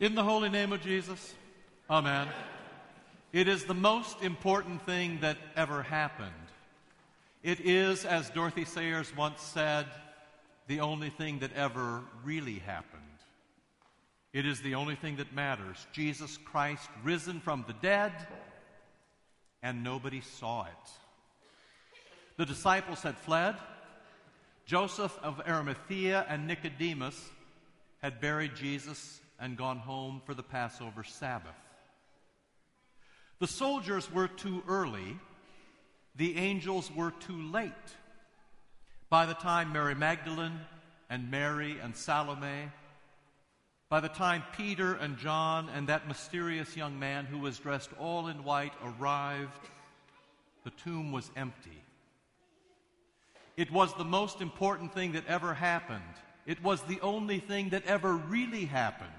In the holy name of Jesus, Amen. It is the most important thing that ever happened. It is, as Dorothy Sayers once said, the only thing that ever really happened. It is the only thing that matters. Jesus Christ risen from the dead, and nobody saw it. The disciples had fled. Joseph of Arimathea and Nicodemus had buried Jesus and gone home for the Passover Sabbath. The soldiers were too early, the angels were too late. By the time Mary Magdalene and Mary and Salome, by the time Peter and John and that mysterious young man who was dressed all in white arrived, the tomb was empty. It was the most important thing that ever happened. It was the only thing that ever really happened.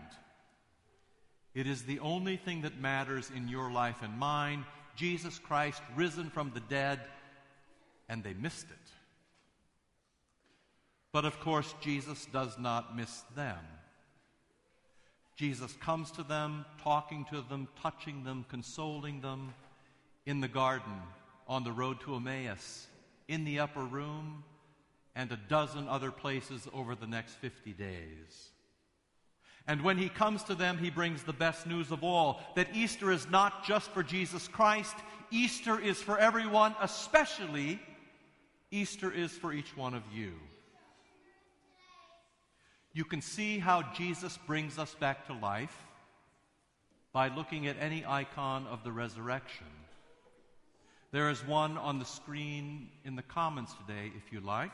It is the only thing that matters in your life and mine. Jesus Christ risen from the dead, and they missed it. But of course, Jesus does not miss them. Jesus comes to them, talking to them, touching them, consoling them in the garden, on the road to Emmaus, in the upper room, and a dozen other places over the next 50 days. And when he comes to them, he brings the best news of all that Easter is not just for Jesus Christ, Easter is for everyone, especially Easter is for each one of you. You can see how Jesus brings us back to life by looking at any icon of the resurrection. There is one on the screen in the Commons today, if you like.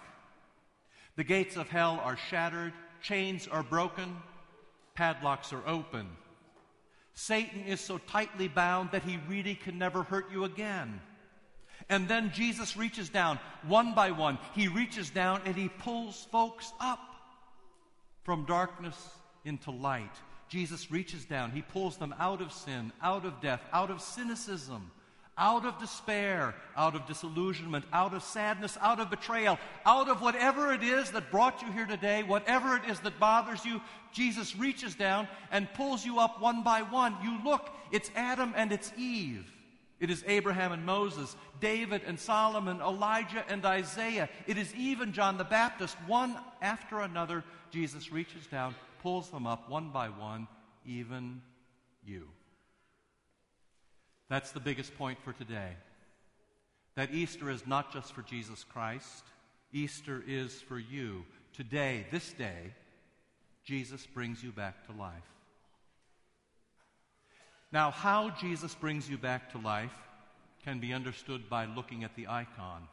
The gates of hell are shattered, chains are broken, padlocks are open. Satan is so tightly bound that he really can never hurt you again. And then Jesus reaches down one by one. He reaches down and he pulls folks up from darkness into light. Jesus reaches down. He pulls them out of sin, out of death, out of cynicism, out of despair, out of disillusionment, out of sadness, out of betrayal, out of whatever it is that brought you here today, whatever it is that bothers you, Jesus reaches down and pulls you up one by one. You look, it's Adam and it's Eve. It is Abraham and Moses, David and Solomon, Elijah and Isaiah. It is even John the Baptist. One after another, Jesus reaches down, pulls them up one by one, even you. That's the biggest point for today. That Easter is not just for Jesus Christ, Easter is for you. Today, this day, Jesus brings you back to life. Now, how Jesus brings you back to life can be understood by looking at the icon.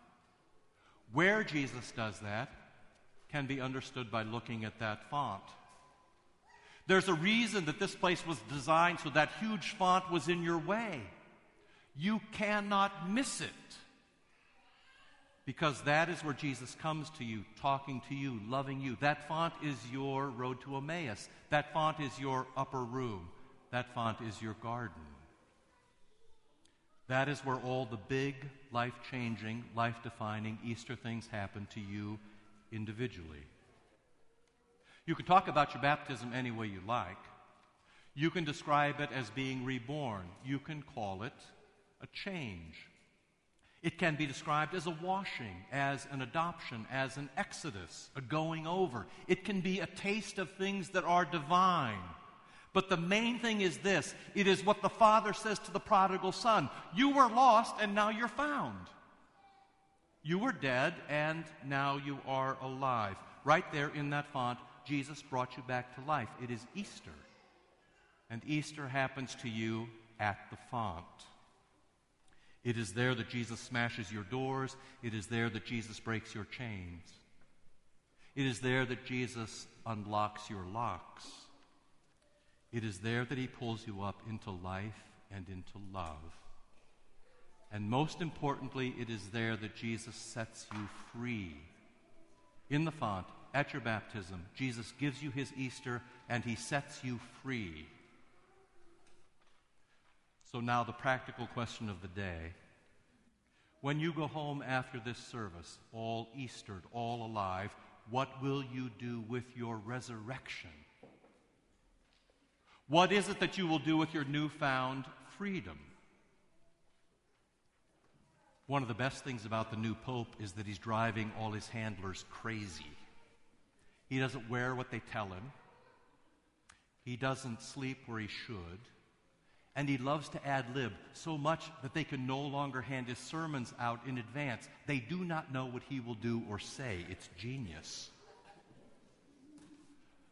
Where Jesus does that can be understood by looking at that font. There's a reason that this place was designed so that huge font was in your way. You cannot miss it. Because that is where Jesus comes to you, talking to you, loving you. That font is your road to Emmaus. That font is your upper room. That font is your garden. That is where all the big, life changing, life defining Easter things happen to you individually. You can talk about your baptism any way you like. You can describe it as being reborn. You can call it a change. It can be described as a washing, as an adoption, as an exodus, a going over. It can be a taste of things that are divine. But the main thing is this it is what the Father says to the prodigal son You were lost, and now you're found. You were dead, and now you are alive. Right there in that font, Jesus brought you back to life. It is Easter. And Easter happens to you at the font. It is there that Jesus smashes your doors. It is there that Jesus breaks your chains. It is there that Jesus unlocks your locks. It is there that he pulls you up into life and into love. And most importantly, it is there that Jesus sets you free. In the font, at your baptism, Jesus gives you his Easter and he sets you free. So, now the practical question of the day. When you go home after this service, all Eastered, all alive, what will you do with your resurrection? What is it that you will do with your newfound freedom? One of the best things about the new Pope is that he's driving all his handlers crazy. He doesn't wear what they tell him, he doesn't sleep where he should, and he loves to ad lib so much that they can no longer hand his sermons out in advance. They do not know what he will do or say. It's genius.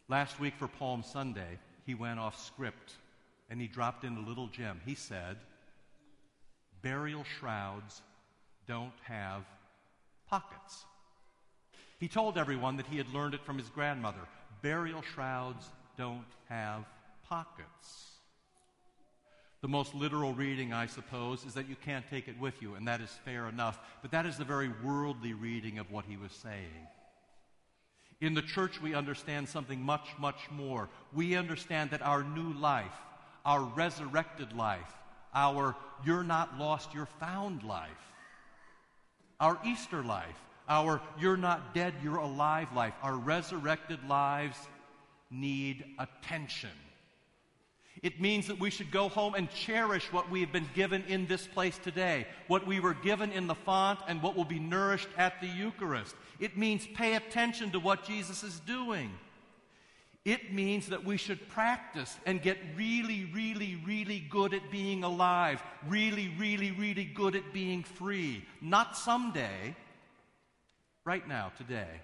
Last week for Palm Sunday, he went off script and he dropped in a little gem. He said, Burial shrouds don't have pockets. He told everyone that he had learned it from his grandmother. Burial shrouds don't have pockets. The most literal reading, I suppose, is that you can't take it with you, and that is fair enough. But that is the very worldly reading of what he was saying. In the church, we understand something much, much more. We understand that our new life, our resurrected life, our you're not lost, you're found life, our Easter life, our you're not dead, you're alive life, our resurrected lives need attention. It means that we should go home and cherish what we have been given in this place today, what we were given in the font, and what will be nourished at the Eucharist. It means pay attention to what Jesus is doing. It means that we should practice and get really, really, really good at being alive, really, really, really good at being free. Not someday, right now, today.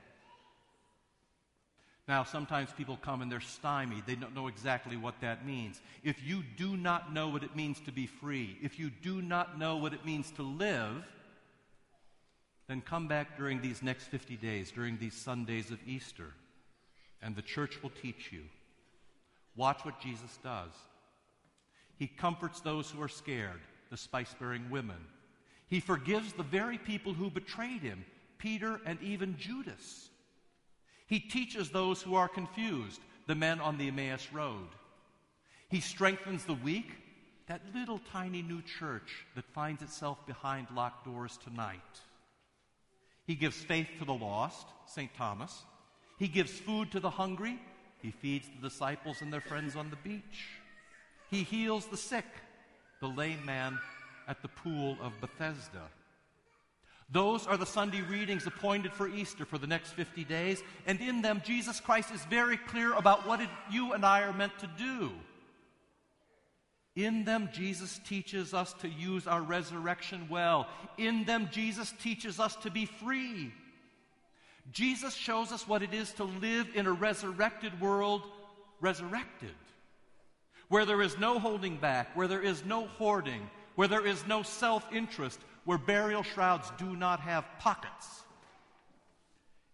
Now, sometimes people come and they're stymied. They don't know exactly what that means. If you do not know what it means to be free, if you do not know what it means to live, then come back during these next 50 days, during these Sundays of Easter, and the church will teach you. Watch what Jesus does. He comforts those who are scared, the spice bearing women. He forgives the very people who betrayed him, Peter and even Judas. He teaches those who are confused, the men on the Emmaus Road. He strengthens the weak, that little tiny new church that finds itself behind locked doors tonight. He gives faith to the lost, St. Thomas. He gives food to the hungry. He feeds the disciples and their friends on the beach. He heals the sick, the lame man at the pool of Bethesda. Those are the Sunday readings appointed for Easter for the next 50 days, and in them, Jesus Christ is very clear about what it, you and I are meant to do. In them, Jesus teaches us to use our resurrection well. In them, Jesus teaches us to be free. Jesus shows us what it is to live in a resurrected world, resurrected, where there is no holding back, where there is no hoarding, where there is no self interest, where burial shrouds do not have pockets.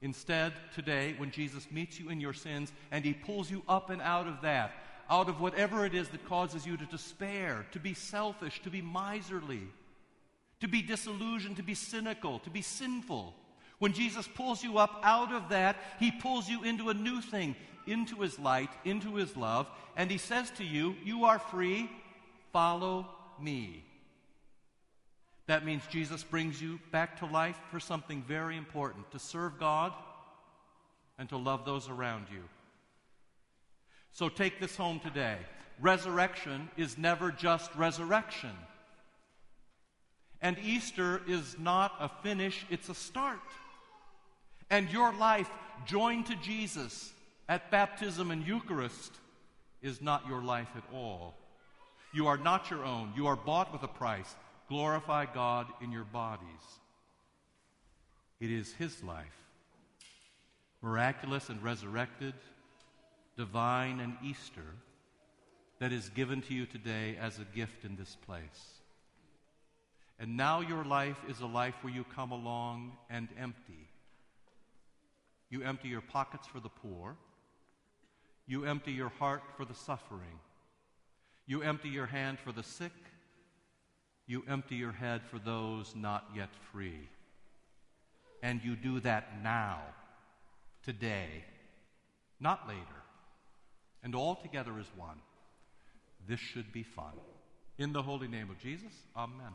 Instead, today, when Jesus meets you in your sins and he pulls you up and out of that, out of whatever it is that causes you to despair, to be selfish, to be miserly, to be disillusioned, to be cynical, to be sinful. When Jesus pulls you up out of that, he pulls you into a new thing, into his light, into his love, and he says to you, You are free, follow me. That means Jesus brings you back to life for something very important to serve God and to love those around you. So take this home today. Resurrection is never just resurrection. And Easter is not a finish, it's a start. And your life joined to Jesus at baptism and Eucharist is not your life at all. You are not your own. You are bought with a price glorify God in your bodies. It is His life, miraculous and resurrected, divine and Easter, that is given to you today as a gift in this place. And now your life is a life where you come along and empty. You empty your pockets for the poor. You empty your heart for the suffering. You empty your hand for the sick you empty your head for those not yet free. And you do that now, today, not later. And all together as one. This should be fun. In the holy name of Jesus, amen.